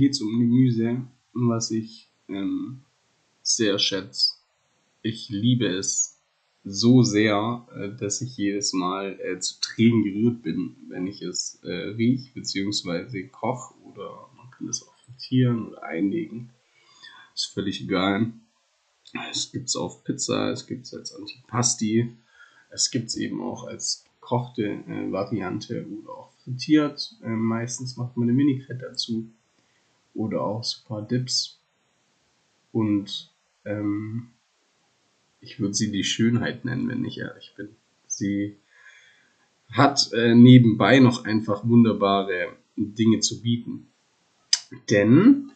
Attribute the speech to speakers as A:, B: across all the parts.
A: geht es um Gemüse, was ich ähm, sehr schätze. Ich liebe es so sehr, äh, dass ich jedes Mal äh, zu Tränen gerührt bin, wenn ich es äh, riech bzw. koche oder man kann es auch frittieren oder einlegen. Ist völlig egal. Es gibt es auf Pizza, es gibt es als Antipasti, es gibt es eben auch als gekochte äh, Variante oder auch frittiert. Äh, meistens macht man eine Mini-Crête dazu oder auch super Dips. Und ähm, ich würde sie die Schönheit nennen, wenn ich ehrlich bin. Sie hat äh, nebenbei noch einfach wunderbare Dinge zu bieten. Denn,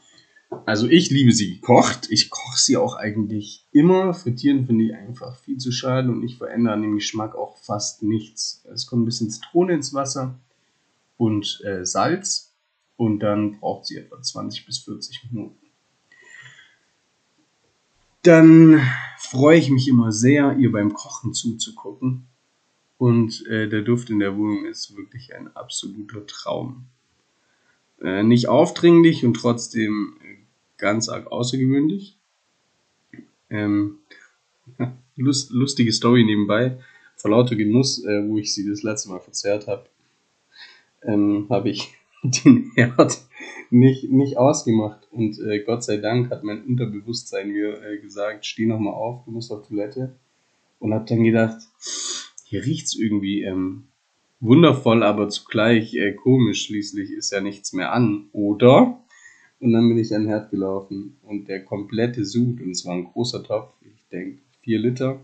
A: also ich liebe sie gekocht. Ich koche sie auch eigentlich immer. Frittieren finde ich einfach viel zu schade und ich verändere an dem Geschmack auch fast nichts. Es kommt ein bisschen Zitrone ins Wasser und äh, Salz und dann braucht sie etwa 20 bis 40 Minuten. Dann freue ich mich immer sehr, ihr beim Kochen zuzugucken. Und äh, der Duft in der Wohnung ist wirklich ein absoluter Traum. Äh, nicht aufdringlich und trotzdem ganz arg außergewöhnlich. Ähm, lust, lustige Story nebenbei. Vor lauter Genuss, äh, wo ich sie das letzte Mal verzehrt habe, ähm, habe ich den Herd nicht, nicht ausgemacht. Und äh, Gott sei Dank hat mein Unterbewusstsein mir äh, gesagt, steh noch mal auf, du musst auf Toilette. Und habe dann gedacht, hier riecht's irgendwie ähm, wundervoll, aber zugleich äh, komisch. Schließlich ist ja nichts mehr an, oder? Und dann bin ich an den Herd gelaufen und der komplette Sud, und es war ein großer Topf, ich denke vier Liter,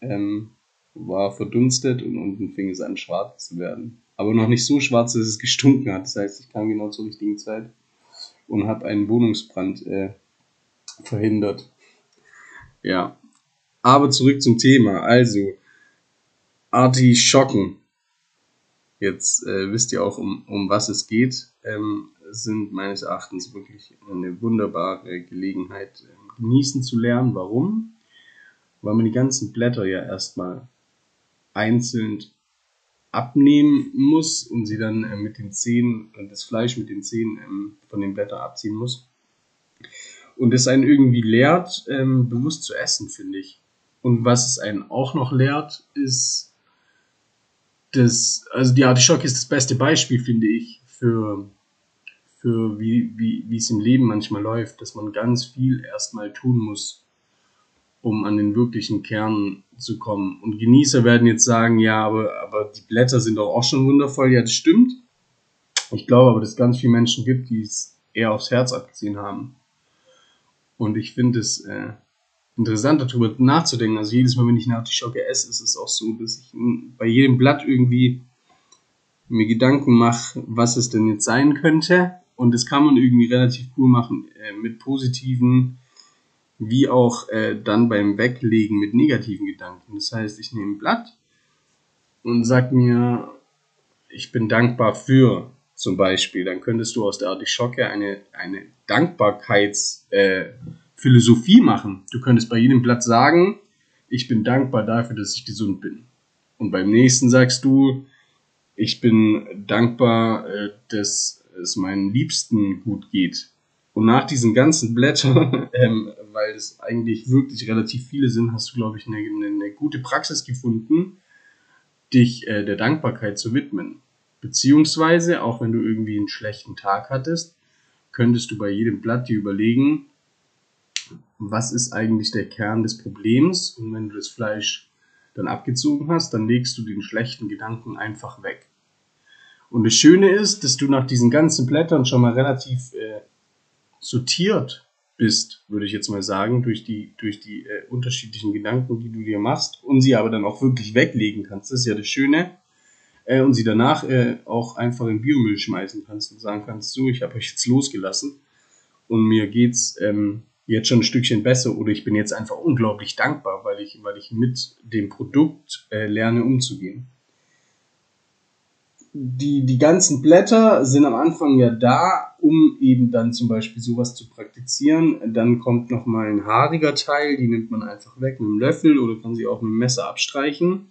A: ähm, war verdunstet und unten fing es an schwarz zu werden aber noch nicht so schwarz, dass es gestunken hat. Das heißt, ich kam genau zur richtigen Zeit und habe einen Wohnungsbrand äh, verhindert. Ja, aber zurück zum Thema. Also, Artischocken. Jetzt äh, wisst ihr auch, um, um was es geht. Ähm, sind meines Erachtens wirklich eine wunderbare Gelegenheit, äh, genießen zu lernen. Warum? Weil man die ganzen Blätter ja erstmal einzeln abnehmen muss und sie dann äh, mit den Zähnen, das Fleisch mit den Zähnen ähm, von den Blättern abziehen muss. Und es einen irgendwie lehrt, ähm, bewusst zu essen, finde ich. Und was es einen auch noch lehrt, ist, das, also die Artischocke ist das beste Beispiel, finde ich, für, für wie, wie, wie es im Leben manchmal läuft, dass man ganz viel erstmal tun muss, um an den wirklichen Kern zu kommen. Und Genießer werden jetzt sagen, ja, aber, aber die Blätter sind doch auch schon wundervoll. Ja, das stimmt. Ich glaube aber, dass es ganz viele Menschen gibt, die es eher aufs Herz abgesehen haben. Und ich finde es äh, interessant, darüber nachzudenken. Also jedes Mal, wenn ich eine Artischocke esse, ist es auch so, dass ich bei jedem Blatt irgendwie mir Gedanken mache, was es denn jetzt sein könnte. Und das kann man irgendwie relativ cool machen äh, mit positiven wie auch äh, dann beim Weglegen mit negativen Gedanken. Das heißt, ich nehme ein Blatt und sag mir, ich bin dankbar für zum Beispiel. Dann könntest du aus der Artischocke eine, eine Dankbarkeitsphilosophie äh, machen. Du könntest bei jedem Blatt sagen, ich bin dankbar dafür, dass ich gesund bin. Und beim nächsten sagst du, ich bin dankbar, äh, dass es meinen Liebsten gut geht. Und nach diesen ganzen Blättern, ähm, weil es eigentlich wirklich relativ viele sind, hast du, glaube ich, eine, eine, eine, gute Praxis gefunden, dich äh, der Dankbarkeit zu widmen. Beziehungsweise, auch wenn du irgendwie einen schlechten Tag hattest, könntest du bei jedem Blatt dir überlegen, was ist eigentlich der Kern des Problems? Und wenn du das Fleisch dann abgezogen hast, dann legst du den schlechten Gedanken einfach weg. Und das Schöne ist, dass du nach diesen ganzen Blättern schon mal relativ äh, sortiert bist, würde ich jetzt mal sagen, durch die, durch die äh, unterschiedlichen Gedanken, die du dir machst und sie aber dann auch wirklich weglegen kannst. Das ist ja das Schöne. Äh, und sie danach äh, auch einfach in Biomüll schmeißen kannst und sagen kannst, so, ich habe euch jetzt losgelassen und mir geht's ähm, jetzt schon ein Stückchen besser oder ich bin jetzt einfach unglaublich dankbar, weil ich, weil ich mit dem Produkt äh, lerne umzugehen die, die ganzen Blätter sind am Anfang ja da, um eben dann zum Beispiel sowas zu praktizieren. Dann kommt nochmal ein haariger Teil, die nimmt man einfach weg mit einem Löffel oder kann sie auch mit dem Messer abstreichen.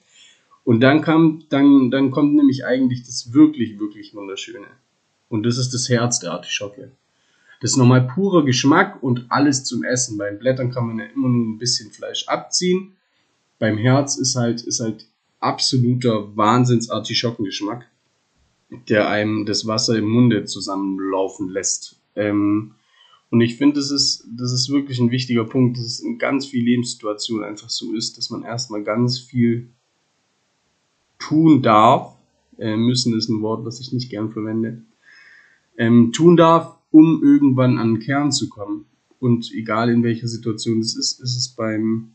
A: Und dann, kam, dann, dann kommt nämlich eigentlich das wirklich, wirklich Wunderschöne. Und das ist das Herz der Artischocke. Das ist nochmal purer Geschmack und alles zum Essen. Bei den Blättern kann man ja immer nur ein bisschen Fleisch abziehen. Beim Herz ist halt, ist halt absoluter Wahnsinns-Artischockengeschmack, der einem das Wasser im Munde zusammenlaufen lässt. Ähm, und ich finde, das ist, das ist wirklich ein wichtiger Punkt, dass es in ganz vielen Lebenssituationen einfach so ist, dass man erstmal ganz viel tun darf. Äh, müssen ist ein Wort, was ich nicht gern verwende. Ähm, tun darf, um irgendwann an den Kern zu kommen. Und egal in welcher Situation es ist, ist es beim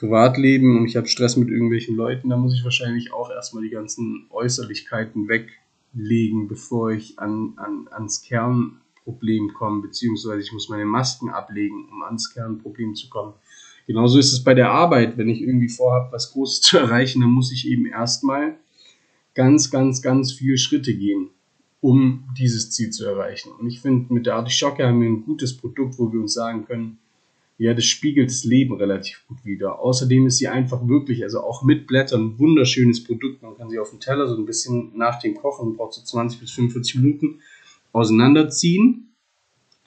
A: Privatleben und ich habe Stress mit irgendwelchen Leuten, da muss ich wahrscheinlich auch erstmal die ganzen Äußerlichkeiten weglegen, bevor ich an, an, ans Kernproblem komme, beziehungsweise ich muss meine Masken ablegen, um ans Kernproblem zu kommen. Genauso ist es bei der Arbeit. Wenn ich irgendwie vorhabe, was Großes zu erreichen, dann muss ich eben erstmal ganz, ganz, ganz viele Schritte gehen um dieses Ziel zu erreichen. Und ich finde, mit der Artischocke haben wir ein gutes Produkt, wo wir uns sagen können, ja, das spiegelt das Leben relativ gut wider. Außerdem ist sie einfach wirklich, also auch mit Blättern, ein wunderschönes Produkt. Man kann sie auf dem Teller so ein bisschen nach dem Kochen, braucht so 20 bis 45 Minuten, auseinanderziehen.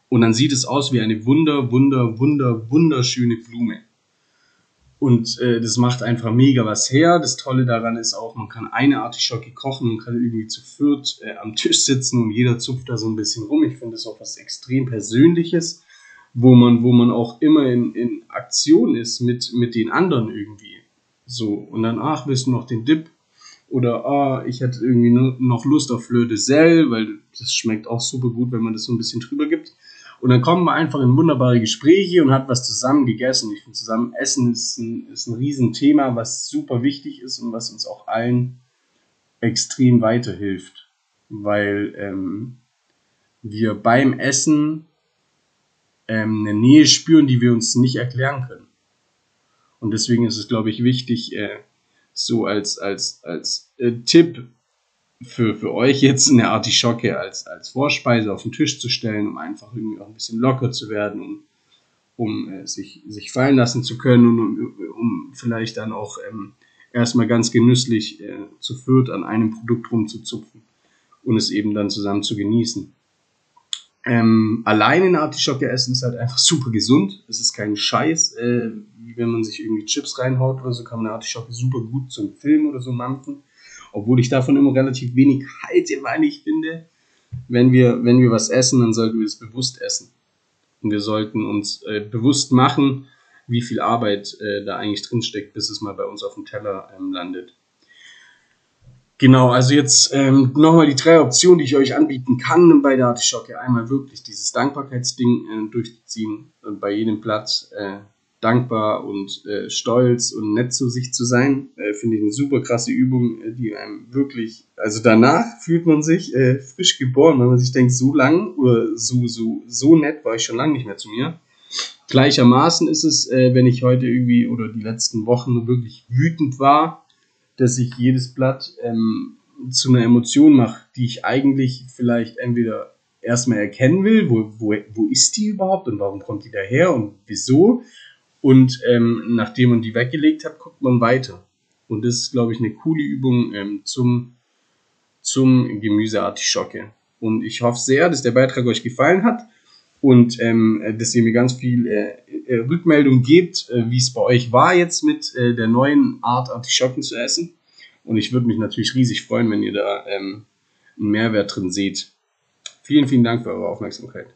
A: Und dann sieht es aus wie eine wunder, wunder, wunder, wunderschöne Blume. Und äh, das macht einfach mega was her. Das Tolle daran ist auch, man kann eine Artischocke kochen und kann irgendwie zu viert äh, am Tisch sitzen und jeder zupft da so ein bisschen rum. Ich finde das auch was extrem Persönliches, wo man, wo man auch immer in, in Aktion ist mit, mit den anderen irgendwie. So, und dann, ach, willst du noch den Dip? Oder, ah, ich hätte irgendwie noch Lust auf Fleur de Sel, weil das schmeckt auch super gut, wenn man das so ein bisschen drüber gibt. Und dann kommen wir einfach in wunderbare Gespräche und hat was zusammen gegessen. Ich finde, zusammen essen ist ein, ist ein Riesenthema, was super wichtig ist und was uns auch allen extrem weiterhilft. Weil ähm, wir beim Essen ähm, eine Nähe spüren, die wir uns nicht erklären können. Und deswegen ist es, glaube ich, wichtig, äh, so als, als, als äh, Tipp für, für euch jetzt eine Artischocke als, als Vorspeise auf den Tisch zu stellen, um einfach irgendwie auch ein bisschen locker zu werden, um, um äh, sich, sich fallen lassen zu können und um, um vielleicht dann auch ähm, erstmal ganz genüsslich äh, zu viert an einem Produkt rumzuzupfen und es eben dann zusammen zu genießen. Ähm, alleine eine Artischocke essen ist halt einfach super gesund. Es ist kein Scheiß, äh, wenn man sich irgendwie Chips reinhaut oder so, kann man eine Artischocke super gut zum Film oder so mampfen obwohl ich davon immer relativ wenig halte, weil ich finde, wenn wir, wenn wir was essen, dann sollten wir es bewusst essen. Und wir sollten uns äh, bewusst machen, wie viel Arbeit äh, da eigentlich drinsteckt, bis es mal bei uns auf dem Teller ähm, landet. Genau, also jetzt ähm, nochmal die drei Optionen, die ich euch anbieten kann bei der Artischocke. Einmal wirklich dieses Dankbarkeitsding äh, durchzuziehen, äh, bei jedem Platz äh, dankbar und äh, stolz und nett zu sich zu sein. Äh, Finde ich eine super krasse Übung, äh, die einem wirklich, also danach fühlt man sich äh, frisch geboren, wenn man sich denkt, so lang oder so, so, so nett war ich schon lange nicht mehr zu mir. Gleichermaßen ist es, äh, wenn ich heute irgendwie oder die letzten Wochen wirklich wütend war, dass ich jedes Blatt ähm, zu einer Emotion mache, die ich eigentlich vielleicht entweder erstmal erkennen will, wo, wo, wo ist die überhaupt und warum kommt die daher und wieso und ähm, nachdem man die weggelegt hat, guckt man weiter. Und das ist, glaube ich, eine coole Übung ähm, zum, zum Gemüseartischocke. Und ich hoffe sehr, dass der Beitrag euch gefallen hat und ähm, dass ihr mir ganz viel äh, äh, Rückmeldung gebt, äh, wie es bei euch war jetzt mit äh, der neuen Art Artischocken zu essen. Und ich würde mich natürlich riesig freuen, wenn ihr da ähm, einen Mehrwert drin seht. Vielen, vielen Dank für eure Aufmerksamkeit.